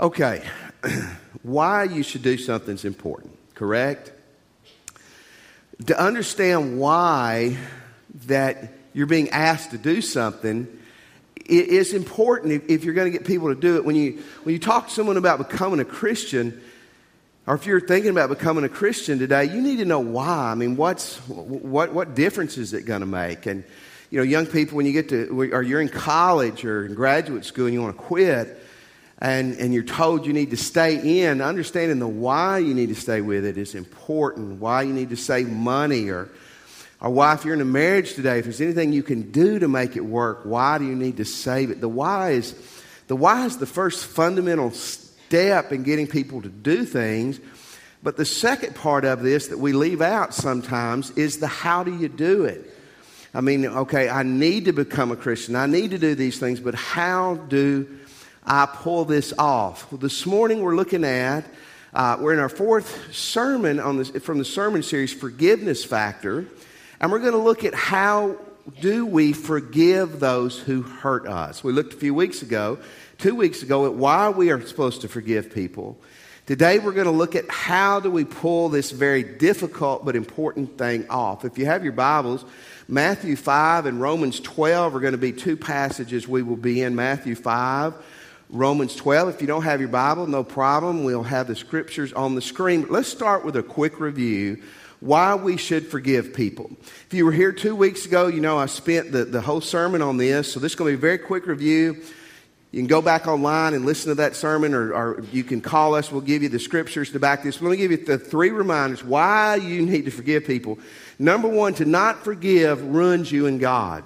Okay, why you should do something is important, correct? To understand why that you're being asked to do something it is important if, if you're going to get people to do it. When you, when you talk to someone about becoming a Christian, or if you're thinking about becoming a Christian today, you need to know why. I mean, what's, what, what difference is it going to make? And, you know, young people, when you get to, or you're in college or in graduate school and you want to quit, and, and you're told you need to stay in, understanding the why you need to stay with it is important. Why you need to save money, or, or why, if you're in a marriage today, if there's anything you can do to make it work, why do you need to save it? The why is, the why is the first fundamental step in getting people to do things. But the second part of this that we leave out sometimes is the how do you do it? I mean, okay, I need to become a Christian. I need to do these things, but how do I pull this off? Well, this morning we're looking at, uh, we're in our fourth sermon on this, from the sermon series, Forgiveness Factor. And we're going to look at how do we forgive those who hurt us. We looked a few weeks ago two weeks ago at why we are supposed to forgive people. Today we're going to look at how do we pull this very difficult but important thing off. If you have your Bibles, Matthew 5 and Romans 12 are going to be two passages we will be in. Matthew 5, Romans 12. If you don't have your Bible, no problem. We'll have the scriptures on the screen. Let's start with a quick review why we should forgive people. If you were here two weeks ago, you know I spent the, the whole sermon on this, so this is going to be a very quick review. You can go back online and listen to that sermon, or, or, you can call us. We'll give you the scriptures to back this. Let me give you the three reminders why you need to forgive people. Number one, to not forgive ruins you and God.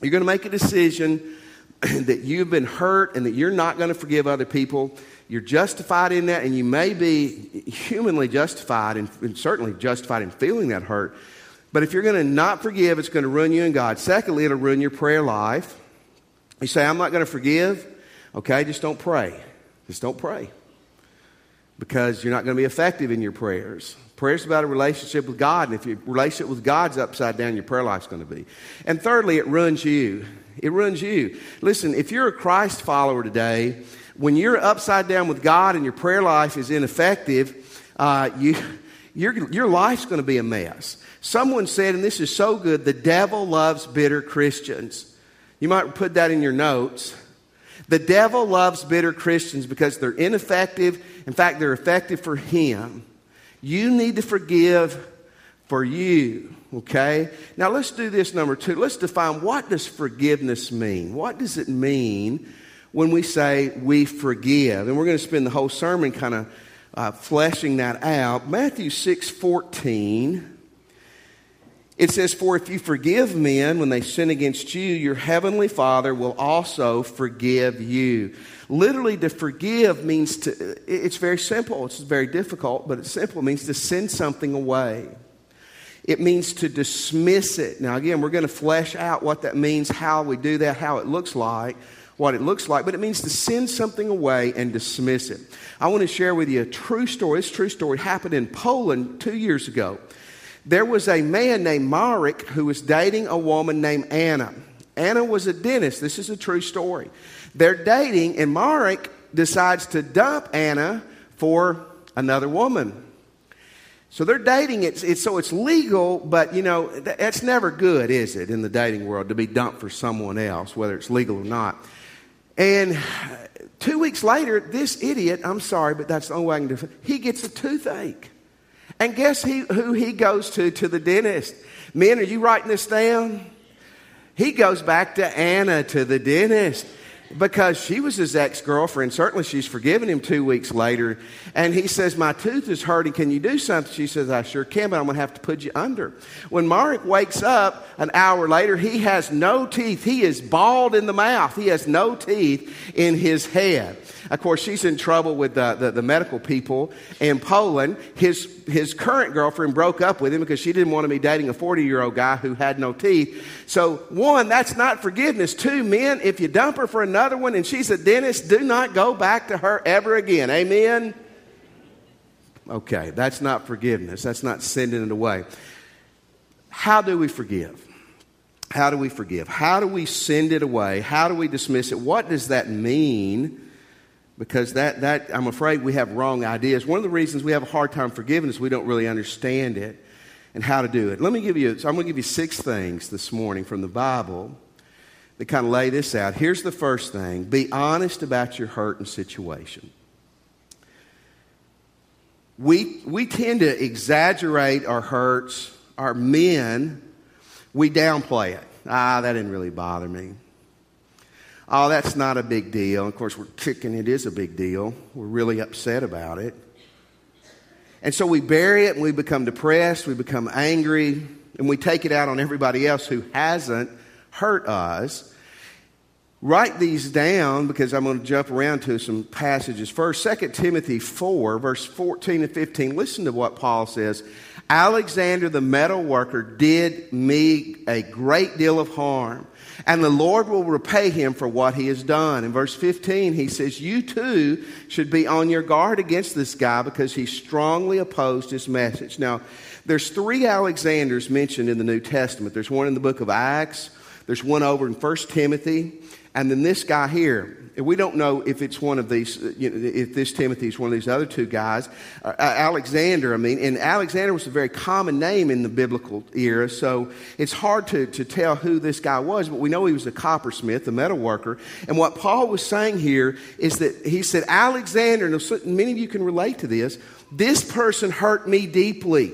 You're going to make a decision that you've been hurt and that you're not going to forgive other people. You're justified in that, and you may be humanly justified and, and certainly justified in feeling that hurt. But if you're going to not forgive, it's going to ruin you and God. Secondly, it'll ruin your prayer life. You say, I'm not going to forgive. Okay, just don't pray. Just don't pray. Because you're not going to be effective in your prayers. Prayer's about a relationship with God, and if your relationship with God's upside down, your prayer life's going to be. And thirdly, it ruins you. It ruins you. Listen, if you're a Christ follower today, when you're upside down with God and your prayer life is ineffective, uh, you, your, your life's going to be a mess. Someone said, and this is so good, the devil loves bitter Christians. You might put that in your notes. The devil loves bitter Christians because they're ineffective. In fact, they're effective for him. You need to forgive for you, okay? Now let's do this number 2. Let's define what does forgiveness mean? What does it mean when we say we forgive? And we're going to spend the whole sermon kind of uh, fleshing that out. Matthew 6 14 it says, For if you forgive men when they sin against you, your heavenly Father will also forgive you. Literally, to forgive means to, it's very simple. It's very difficult, but it's simple. It means to send something away. It means to dismiss it. Now, again, we're going to flesh out what that means, how we do that, how it looks like, what it looks like, but it means to send something away and dismiss it. I want to share with you a true story. This true story happened in Poland two years ago. There was a man named Marek who was dating a woman named Anna. Anna was a dentist. This is a true story. They're dating, and Marek decides to dump Anna for another woman. So they're dating. It's, it's, so it's legal, but you know that's never good, is it, in the dating world to be dumped for someone else, whether it's legal or not. And uh, two weeks later, this idiot, I'm sorry, but that's the only way I can it, he gets a toothache. And guess he, who he goes to to the dentist? Men, are you writing this down? He goes back to Anna to the dentist because she was his ex girlfriend. Certainly, she's forgiven him two weeks later. And he says, My tooth is hurting. Can you do something? She says, I sure can, but I'm going to have to put you under. When Marek wakes up an hour later, he has no teeth. He is bald in the mouth, he has no teeth in his head. Of course, she's in trouble with the, the, the, medical people in Poland. His, his current girlfriend broke up with him because she didn't want to be dating a 40 year old guy who had no teeth. So, one, that's not forgiveness. Two, men, if you dump her for another one and she's a dentist, do not go back to her ever again. Amen? Okay, that's not forgiveness. That's not sending it away. How do we forgive? How do we forgive? How do we send it away? How do we dismiss it? What does that mean? Because that, that I'm afraid we have wrong ideas. One of the reasons we have a hard time forgiving is we don't really understand it and how to do it. Let me give you, so I'm going to give you six things this morning from the Bible that kind of lay this out. Here's the first thing be honest about your hurt and situation. We, we tend to exaggerate our hurts. Our men, we downplay it. Ah, that didn't really bother me. Oh, that's not a big deal. Of course, we're kicking it is a big deal. We're really upset about it. And so we bury it and we become depressed, we become angry, and we take it out on everybody else who hasn't hurt us. Write these down because I'm going to jump around to some passages. First, 2 Timothy 4, verse 14 and 15. Listen to what Paul says. Alexander the metal worker did me a great deal of harm, and the Lord will repay him for what he has done. In verse 15, he says, You too should be on your guard against this guy because he strongly opposed his message. Now, there's three Alexanders mentioned in the New Testament. There's one in the book of Acts, there's one over in 1 Timothy, and then this guy here, we don't know if it's one of these, you know, if this Timothy is one of these other two guys. Uh, Alexander, I mean, and Alexander was a very common name in the biblical era, so it's hard to, to tell who this guy was, but we know he was a coppersmith, a metal worker. And what Paul was saying here is that he said, Alexander, and many of you can relate to this, this person hurt me deeply.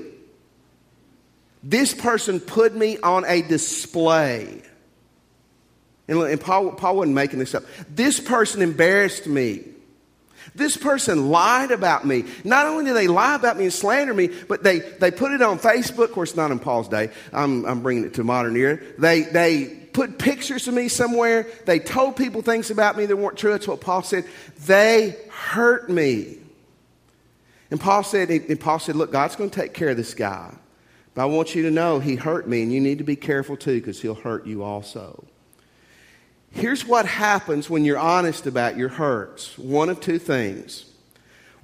This person put me on a display. And, Paul, Paul wasn't making this up. This person embarrassed me. This person lied about me. Not only did they lie about me and slander me, but they, they put it on Facebook. Of course, not in Paul's day. I'm, I'm bringing it to modern era. They, they put pictures of me somewhere. They told people things about me that weren't true. That's what Paul said. They hurt me. And Paul said, and Paul said, look, God's going to take care of this guy. But I want you to know he hurt me, and you need to be careful too, because he'll hurt you also. Here's what happens when you're honest about your hurts one of two things.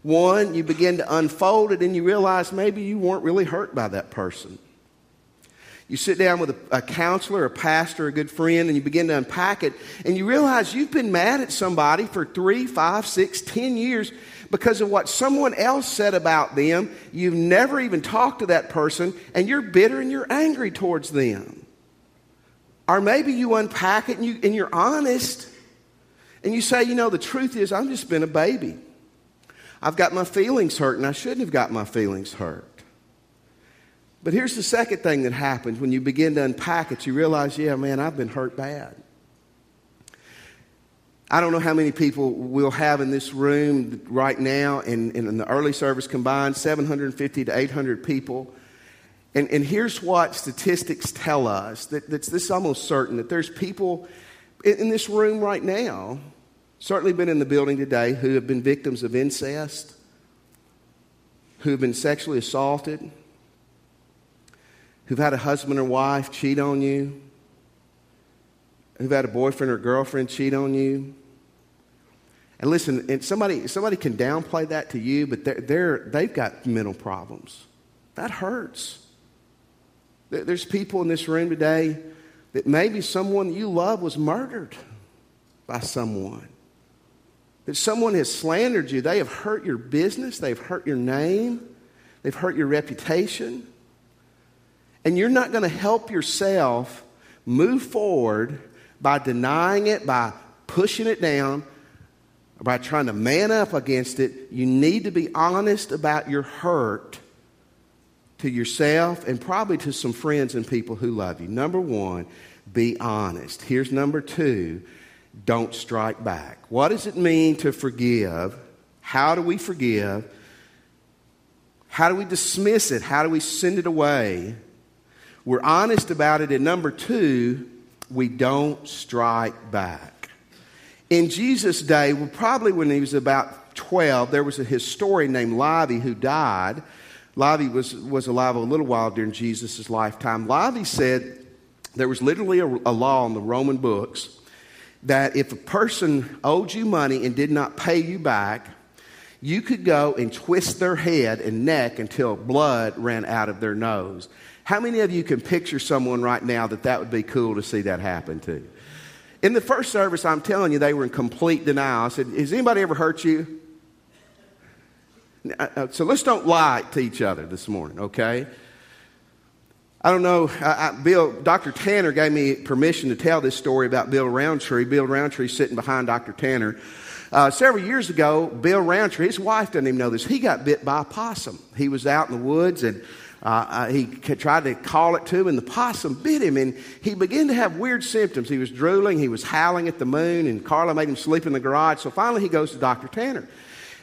One, you begin to unfold it and you realize maybe you weren't really hurt by that person. You sit down with a, a, counselor, a pastor, a good friend, and you begin to unpack it, and you realize you've been mad at somebody for three, five, six, ten years because of what someone else said about them. You've never even talked to that person, and you're bitter and you're angry towards them. Or maybe you unpack it and, you, and you're honest and you say, you know, the truth is, I've just been a baby. I've got my feelings hurt and I shouldn't have got my feelings hurt. But here's the second thing that happens when you begin to unpack it. You realize, yeah, man, I've been hurt bad. I don't know how many people we'll have in this room right now and, in the early service combined 750 to 800 people and, and here's what statistics tell us that, that's this is almost certain that there's people in, in this room right now, certainly been in the building today, who have been victims of incest, who have been sexually assaulted, who've had a husband or wife cheat on you, who've had a boyfriend or girlfriend cheat on you. And listen, and somebody, somebody can downplay that to you, but they're, they're, they've got mental problems. That hurts. There's people in this room today that maybe someone you love was murdered by someone. That someone has slandered you. They have hurt your business, they've hurt your name, they've hurt your reputation. And you're not going to help yourself move forward by denying it, by pushing it down, by trying to man up against it. You need to be honest about your hurt to yourself and probably to some friends and people who love you. Number one, be honest. Here's number two don't strike back. What does it mean to forgive? How do we forgive? How do we dismiss it? How do we send it away? We're honest about it. And number two, we don't strike back. In Jesus' day, well, probably when he was about 12, there was a historian named Livy who died. Livy was, was alive a little while during Jesus' lifetime. Livy said there was literally a, a law in the Roman books that if a person owed you money and did not pay you back, you could go and twist their head and neck until blood ran out of their nose. How many of you can picture someone right now that that would be cool to see that happen to? In the first service, I'm telling you, they were in complete denial. I said, Has anybody ever hurt you? Uh, uh, so let's don't lie to each other this morning, okay? I don't know. I, I, Bill, Dr. Tanner gave me permission to tell this story about Bill Roundtree. Bill Roundtree sitting behind Dr. Tanner. Uh, several years ago, Bill Roundtree, his wife doesn't even know this, he got bit by a possum. He was out in the woods and uh, uh he tried to call it to him, and the possum bit him, and he began to have weird symptoms. He was drooling, he was howling at the moon, and Carla made him sleep in the garage. So finally, he goes to Dr. Tanner.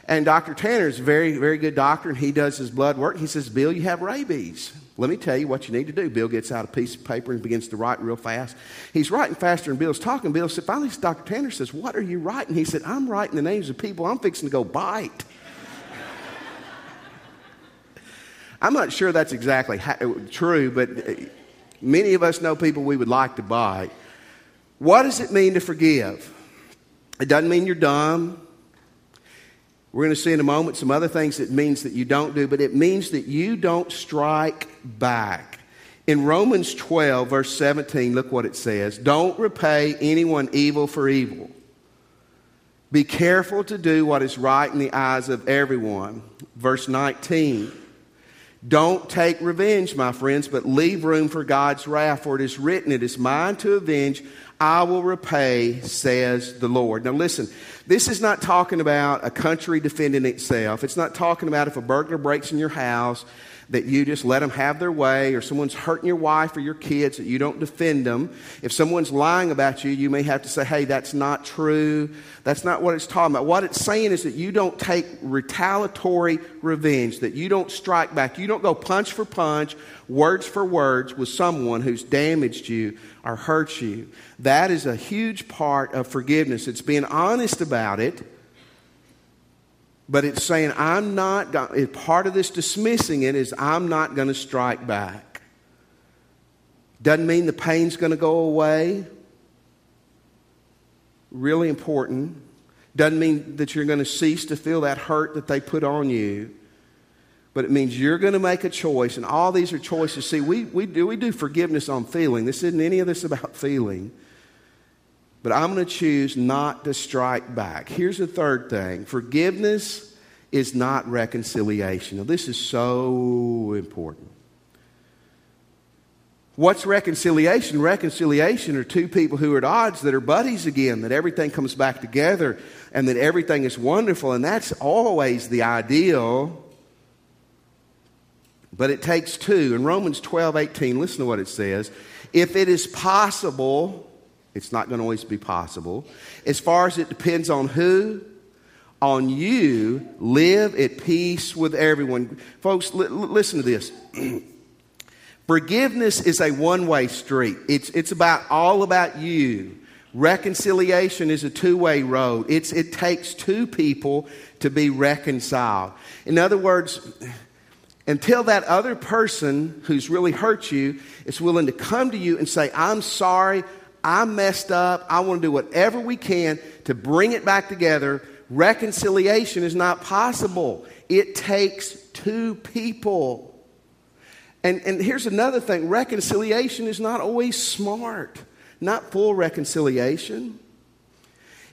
And Dr. Tanner is a very, very good doctor, and he does his blood work. He says, Bill, you have rabies. Let me tell you what you need to do. Bill gets out a piece of paper and begins to write real fast. He's writing faster than Bill's talking. Bill said, finally, Dr. Tanner says, What are you writing? He said, I'm writing the names of people I'm fixing to go bite. I'm not sure that's exactly true, but uh, many of us know people we would like to bite. What does it mean to forgive? It doesn't mean you're dumb. We're going to see in a moment some other things it means that you don't do, but it means that you don't strike back. In Romans 12, verse 17, look what it says Don't repay anyone evil for evil. Be careful to do what is right in the eyes of everyone. Verse 19. Don't take revenge, my friends, but leave room for God's wrath, for it is written, It is mine to avenge. I will repay, says the Lord. Now, listen, this is not talking about a country defending itself. It's not talking about if a burglar breaks in your house that you just let them have their way, or someone's hurting your wife or your kids, that you don't defend them. If someone's lying about you, you may have to say, hey, that's not true. That's not what it's talking about. What it's saying is that you don't take retaliatory revenge, that you don't strike back. You don't go punch for punch, words for words with someone who's damaged you or hurt you. That is a huge part of forgiveness. It's being honest about it but it's saying, I'm not, part of this dismissing it is, I'm not going to strike back. Doesn't mean the pain's going to go away. Really important. Doesn't mean that you're going to cease to feel that hurt that they put on you. But it means you're going to make a choice, and all these are choices. See, we, we, do, we do forgiveness on feeling. This isn't any of this about feeling. But I'm going to choose not to strike back. Here's the third thing forgiveness is not reconciliation. Now, this is so important. What's reconciliation? Reconciliation are two people who are at odds that are buddies again, that everything comes back together and that everything is wonderful, and that's always the ideal. But it takes two. In Romans 12 18, listen to what it says. If it is possible, it's not going to always be possible. As far as it depends on who, on you, live at peace with everyone. Folks, li- listen to this. Forgiveness is a one way street, it's, it's about all about you. Reconciliation is a two way road. It's, it takes two people to be reconciled. In other words, until that other person who's really hurt you is willing to come to you and say, I'm sorry, I messed up. I want to do whatever we can to bring it back together. Reconciliation is not possible. It takes two people. And, and here's another thing reconciliation is not always smart, not full reconciliation.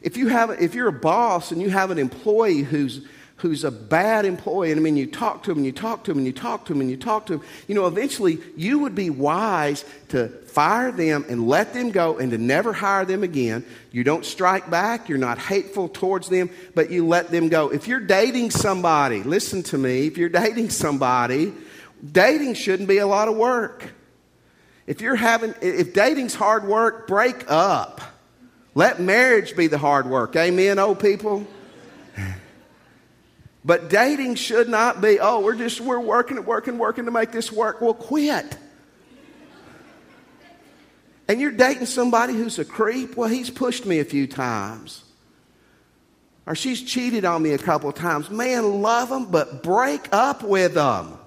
If, you have, if you're a boss and you have an employee who's who's a bad employee, and I mean, you talk to him and you talk to him and you talk to him and you talk to him, you know, eventually you would be wise to fire them and let them go and to never hire them again. You don't strike back, you're not hateful towards them, but you let them go. If you're dating somebody, listen to me, if you're dating somebody, dating shouldn't be a lot of work. If you're having, if dating's hard work, break up. Let marriage be the hard work. Amen, old people? But dating should not be, oh, we're just, we're working and working, working to make this work. Well, quit. And you're dating somebody who's a creep. Well, he's pushed me a few times. Or she's cheated on me a couple of times. Man, love them, but break up with them.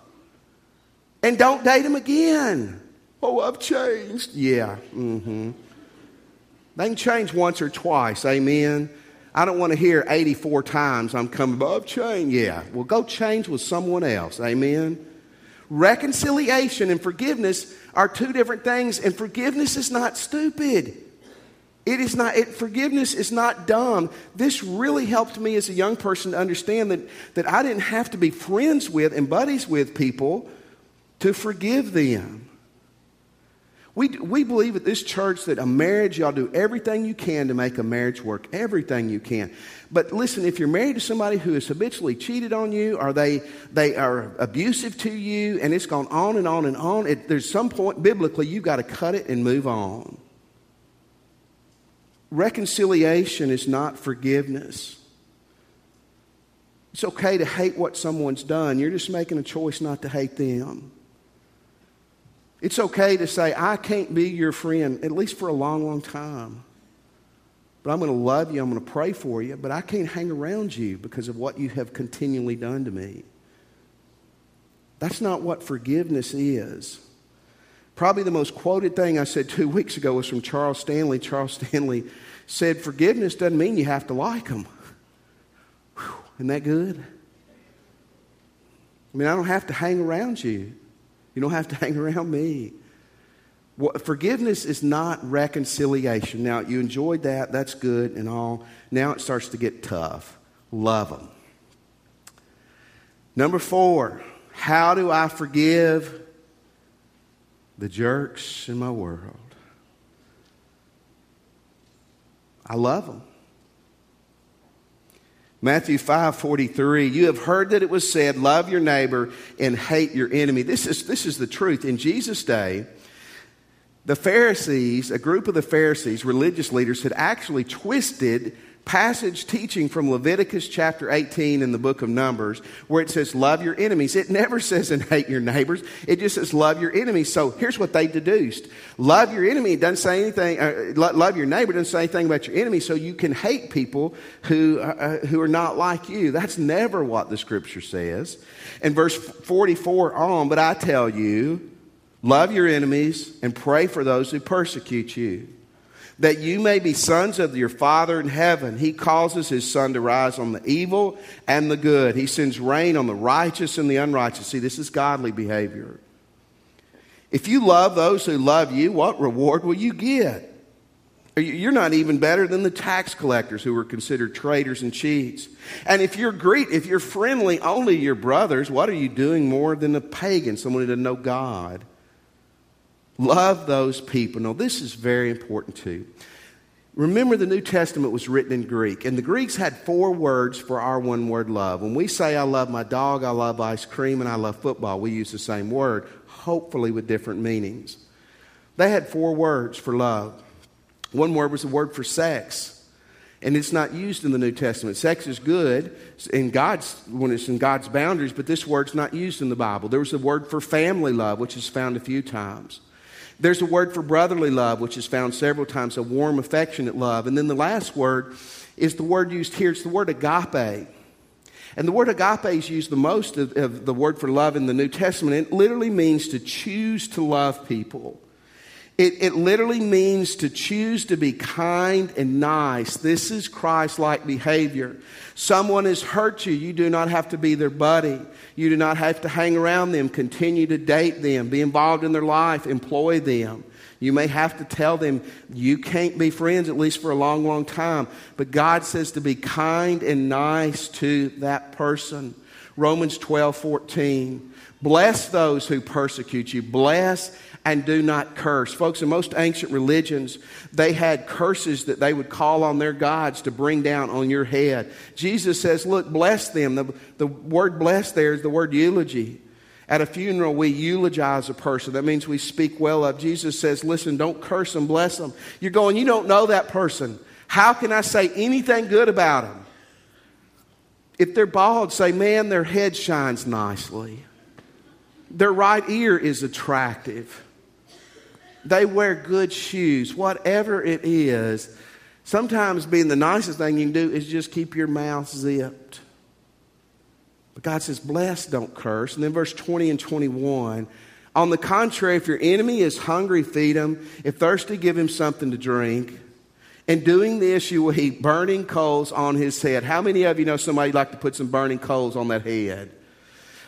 And don't date them again. Oh, I've changed. Yeah. Mm-hmm. They can change once or twice. Amen. I don't want to hear 84 times I'm coming above change. Yeah, well, go change with someone else. Amen. Reconciliation and forgiveness are two different things, and forgiveness is not stupid. It is not, it, forgiveness is not dumb. This really helped me as a young person to understand that, that I didn't have to be friends with and buddies with people to forgive them. We, we believe at this church that a marriage, y'all do everything you can to make a marriage work, everything you can. But listen, if you're married to somebody who has habitually cheated on you or they, they are abusive to you and it's gone on and on and on, it, there's some point biblically you've got to cut it and move on. Reconciliation is not forgiveness. It's okay to hate what someone's done. You're just making a choice not to hate them. It's okay to say, I can't be your friend, at least for a long, long time. But I'm going to love you, I'm going to pray for you, but I can't hang around you because of what you have continually done to me. That's not what forgiveness is. Probably the most quoted thing I said two weeks ago was from Charles Stanley. Charles Stanley said, Forgiveness doesn't mean you have to like them. Whew, isn't that good? I mean, I don't have to hang around you. You don't have to hang around me. Forgiveness is not reconciliation. Now, you enjoyed that. That's good and all. Now it starts to get tough. Love them. Number four, how do I forgive the jerks in my world? I love them. Matthew 5:43 you have heard that it was said, love your neighbor and hate your enemy. This is, this is the truth. In Jesus' day, the Pharisees, a group of the Pharisees, religious leaders, had actually twisted passage teaching from Leviticus chapter 18 in the book of Numbers where it says, Love your enemies. It never says, and hate your neighbors. It just says, Love your enemies. So here's what they deduced Love your enemy doesn't say anything, uh, love your neighbor doesn't say anything about your enemy, so you can hate people who, uh, uh who are not like you. That's never what the scripture says. In verse 44 on, but I tell you, love your enemies and pray for those who persecute you that you may be sons of your Father in heaven. He causes his sun to rise on the evil and the good. He sends rain on the righteous and the unrighteous. See, this is godly behavior. If you love those who love you, what reward will you get? You're not even better than the tax collectors who were considered traitors and cheats. And if you're great, if you're friendly only your brothers, what are you doing more than a pagan, someone who doesn't know God? Love those people. Now, this is very important too. Remember, the New Testament was written in Greek, and the Greeks had four words for our one word love. When we say, I love my dog, I love ice cream, and I love football, we use the same word, hopefully with different meanings. They had four words for love. One word was the word for sex, and it's not used in the New Testament. Sex is good in God's, when it's in God's boundaries, but this word's not used in the Bible. There was a word for family love, which is found a few times. There's a word for brotherly love, which is found several times, a warm, affectionate love. And then the last word is the word used here. It's the word agape. And the word agape is used the most of, of the word for love in the New Testament. It literally means to choose to love people. It, it literally means to choose to be kind and nice. This is Christ like behavior. Someone has hurt you. You do not have to be their buddy. You do not have to hang around them. Continue to date them. Be involved in their life. Employ them. You may have to tell them you can't be friends at least for a long, long time. But God says to be kind and nice to that person. Romans 12, 14. Bless those who persecute you. Bless and do not curse. Folks, in most ancient religions, they had curses that they would call on their gods to bring down on your head. Jesus says, Look, bless them. The, the word bless there is the word eulogy. At a funeral, we eulogize a person. That means we speak well of. Jesus says, Listen, don't curse them, bless them. You're going, You don't know that person. How can I say anything good about them? If they're bald, say, Man, their head shines nicely. Their right ear is attractive. They wear good shoes, whatever it is. Sometimes being the nicest thing you can do is just keep your mouth zipped. But God says, bless, don't curse. And then verse 20 and 21. On the contrary, if your enemy is hungry, feed him. If thirsty, give him something to drink. In doing this, you will heap burning coals on his head. How many of you know somebody like to put some burning coals on that head?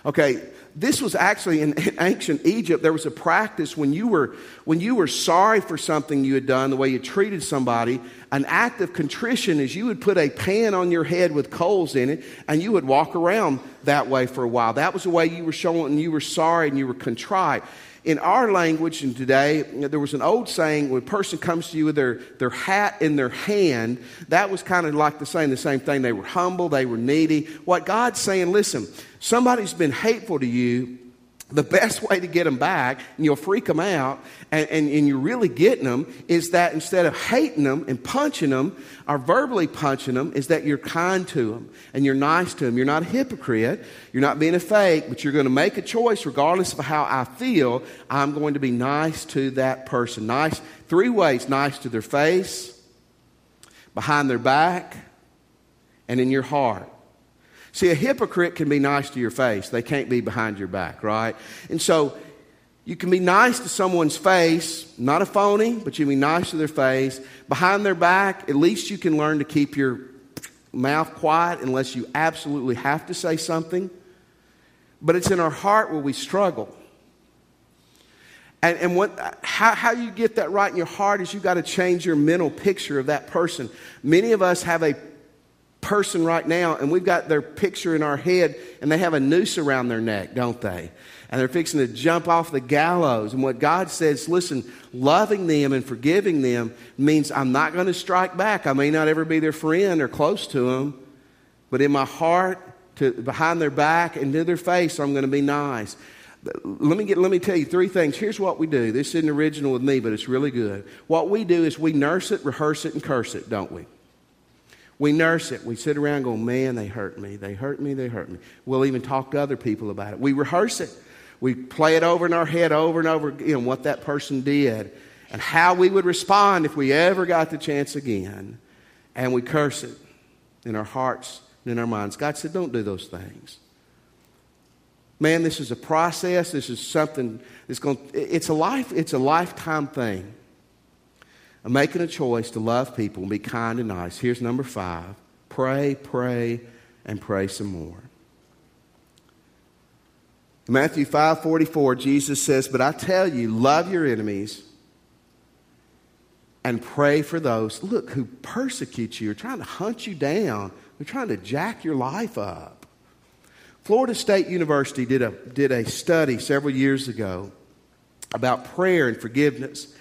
Okay, this was actually in, ancient Egypt. There was a practice when you were when you were sorry for something you had done, the way you treated somebody. An act of contrition is you would put a pan on your head with coals in it, and you would walk around that way for a while. That was the way you were showing you were sorry and you were contrite in our language and today, there was an old saying when a person comes to you with their, their hat in their hand, that was kind of like the saying the same thing. They were humble, they were needy. What God's saying, listen, somebody's been hateful to you, the best way to get them back, and you'll freak them out, and, and, and, you're really getting them, is that instead of hating them and punching them or verbally punching them, is that you're kind to them and you're nice to them. You're not a hypocrite. You're not being a fake, but you're going to make a choice regardless of how I feel. I'm going to be nice to that person. Nice, three ways nice to their face, behind their back, and in your heart. See, a hypocrite can be nice to your face. They can't be behind your back, right? And so you can be nice to someone's face, not a phony, but you can be nice to their face. Behind their back, at least you can learn to keep your mouth quiet unless you absolutely have to say something. But it's in our heart where we struggle. And, and what, how, how you get that right in your heart is you've got to change your mental picture of that person. Many of us have a person right now, and we've got their picture in our head, and they have a noose around their neck, don't they? And they're fixing to jump off the gallows. And what God says, listen, loving them and forgiving them means I'm not going to strike back. I may not ever be their friend or close to them, but in my heart, to, behind their back and to their face, I'm going to be nice. Let me, get, let me tell you three things. Here's what we do. This isn't original with me, but it's really good. What we do is we nurse it, rehearse it, and curse it, don't we? We nurse it. We sit around going, man, they hurt me. They hurt me. They hurt me. We'll even talk to other people about it. We rehearse it. We play it over in our head over and over again what that person did and how we would respond if we ever got the chance again. And we curse it in our hearts and in our minds. God said, don't do those things. Man, this is a process. This is something that's going it's a life, it's a lifetime thing making a choice to love people and be kind and nice. Here's number five pray, pray, and pray some more. In Matthew 5 44, Jesus says, But I tell you, love your enemies and pray for those, look, who persecute you, are trying to hunt you down, they're trying to jack your life up. Florida State University did a, did a study several years ago about prayer and forgiveness.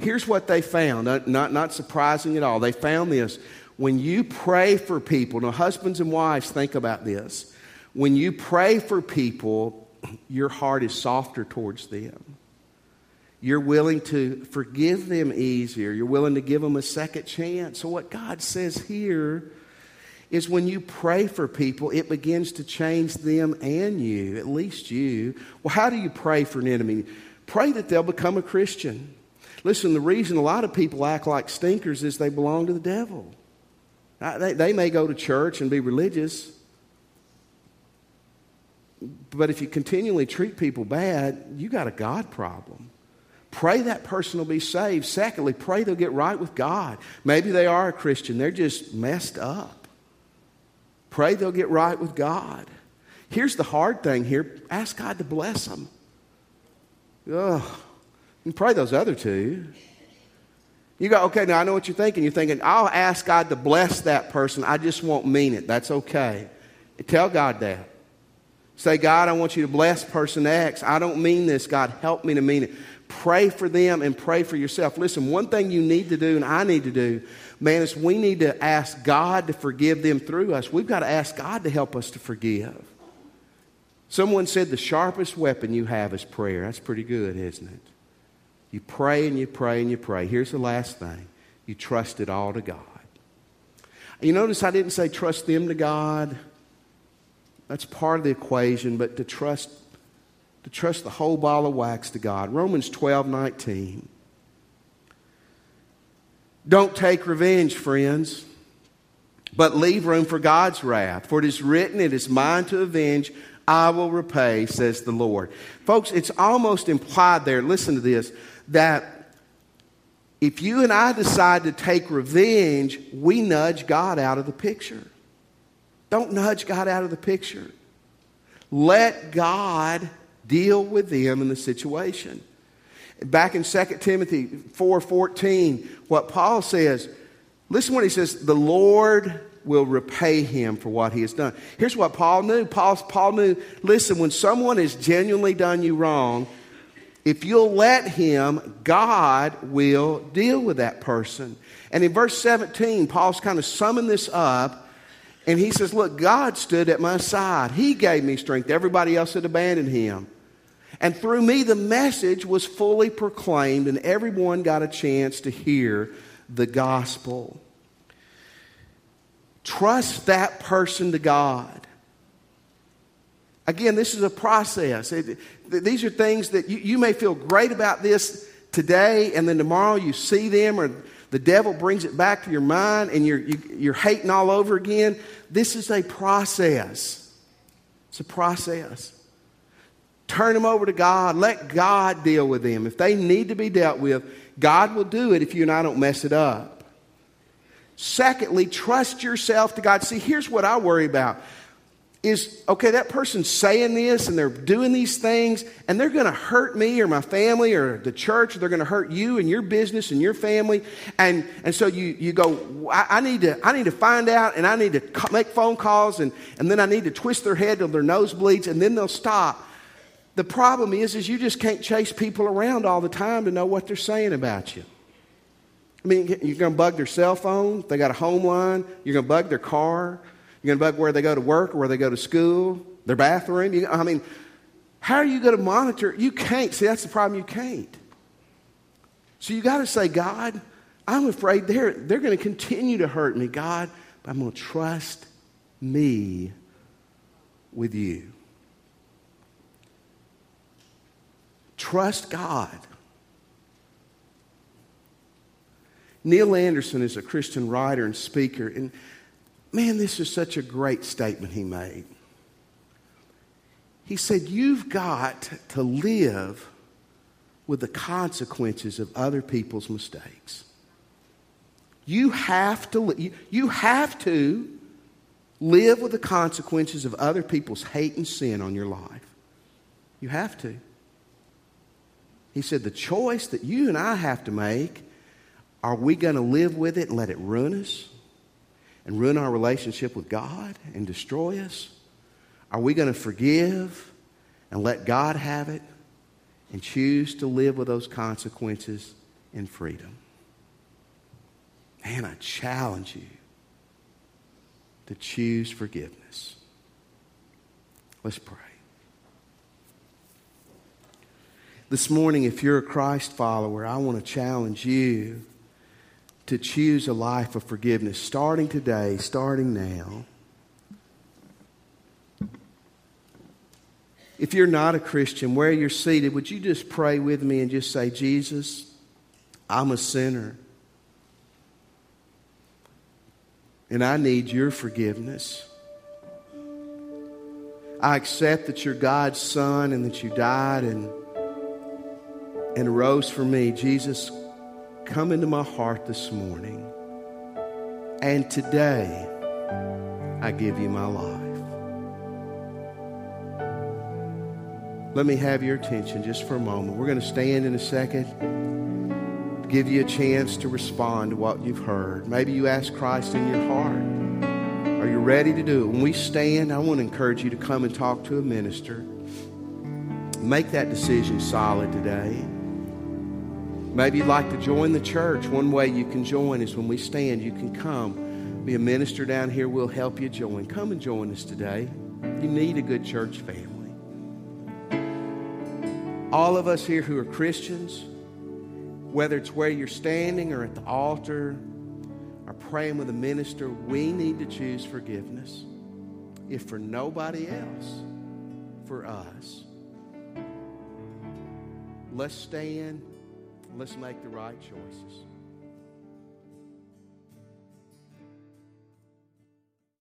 Here's what they found, not, not, surprising at all. They found this. When you pray for people, now, husbands and wives, think about this. When you pray for people, your heart is softer towards them. You're willing to forgive them easier. You're willing to give them a second chance. So, what God says here is when you pray for people, it begins to change them and you, at least you. Well, how do you pray for an enemy? Pray that they'll become a Christian. Listen, the reason a lot of people act like stinkers is they belong to the devil. They, they may go to church and be religious, but if you continually treat people bad, you got a God problem. Pray that person will be saved. Secondly, pray they'll get right with God. Maybe they are a Christian, they're just messed up. Pray they'll get right with God. Here's the hard thing here ask God to bless them. Ugh. And pray those other two. You go, okay, now I know what you're thinking. You're thinking, I'll ask God to bless that person. I just won't mean it. That's okay. Tell God that. Say, God, I want you to bless person X. I don't mean this. God, help me to mean it. Pray for them and pray for yourself. Listen, one thing you need to do and I need to do, man, is we need to ask God to forgive them through us. We've got to ask God to help us to forgive. Someone said the sharpest weapon you have is prayer. That's pretty good, isn't it? You pray and you pray and you pray. Here's the last thing you trust it all to God. You notice I didn't say trust them to God. That's part of the equation, but to trust to trust the whole ball of wax to God. Romans 12, 19. Don't take revenge, friends, but leave room for God's wrath. For it is written, It is mine to avenge, I will repay, says the Lord. Folks, it's almost implied there, listen to this, that if you and I decide to take revenge, we nudge God out of the picture. Don't nudge God out of the picture. Let God deal with them in the situation. Back in 2 Timothy 4:14, what Paul says, listen what he says, the Lord will repay him for what he has done. Here's what Paul knew. Paul, Paul knew, listen, when someone has genuinely done you wrong, if you'll let him, God will deal with that person. And in verse 17, Paul's kind of summing this up. And he says, Look, God stood at my side. He gave me strength. Everybody else had abandoned him. And through me, the message was fully proclaimed, and everyone got a chance to hear the gospel. Trust that person to God. Again, this is a process. It, these are things that you, you may feel great about this today, and then tomorrow you see them, or the devil brings it back to your mind, and you're, you, are you are hating all over again. This is a process. It's a process. Turn them over to God. Let God deal with them. If they need to be dealt with, God will do it if you and I don't mess it up. Secondly, trust yourself to God. See, here's what I worry about is okay, that person's saying this and they're doing these things and they're going to hurt me or my family or the church, or they're going to hurt you and your business and your family. And, and so you, you go, I, I need to, I need to find out and I need to make phone calls and, and then I need to twist their head till their nose bleeds and then they'll stop. The problem is, is you just can't chase people around all the time to know what they're saying about you. I mean, you're going to bug their cell phone. They got a home line. You're going to bug their car. You're going to bug where they go to work where they go to school, their bathroom. You, I mean, how are you going to monitor? You can't. See, that's the problem. You can't. So you got to say, God, I'm afraid they're, they're going to continue to hurt me. God, but I'm going to trust me with you. Trust God. Neil Anderson is a Christian writer and speaker, and man, this is such a great statement he made. He said, You've got to live with the consequences of other people's mistakes. You have to, you have to live with the consequences of other people's hate and sin on your life. You have to. He said, The choice that you and I have to make are we going to live with it and let it ruin us and ruin our relationship with God and destroy us? Are we going to forgive and let God have it and choose to live with those consequences in freedom? Man, I challenge you to choose forgiveness. Let's pray. This morning, if you're a Christ follower, I want to challenge you to choose a life of forgiveness starting today, starting now. If you're not a Christian, where you're seated, would you just pray with me and just say, Jesus, I'm a sinner. And I need your forgiveness. I accept that you're God's Son and that you died and and rose for me. Jesus, come into my heart this morning. And today, I give you my life. Let me have your attention just for a moment. We're going to stand in a second, give you a chance to respond to what you've heard. Maybe you ask Christ in your heart. Are you ready to do it? When we stand, I want to encourage you to come and talk to a minister. Make that decision solid today. Maybe you'd like to join the church. One way you can join is when we stand, you can come. Be a minister down here. We'll help you join. Come and join us today. You need a good church family. All of us here who are Christians, whether it's where you're standing or at the altar or praying with a minister, we need to choose forgiveness. If for nobody else, for us. Let's stand. Let's make the right choices.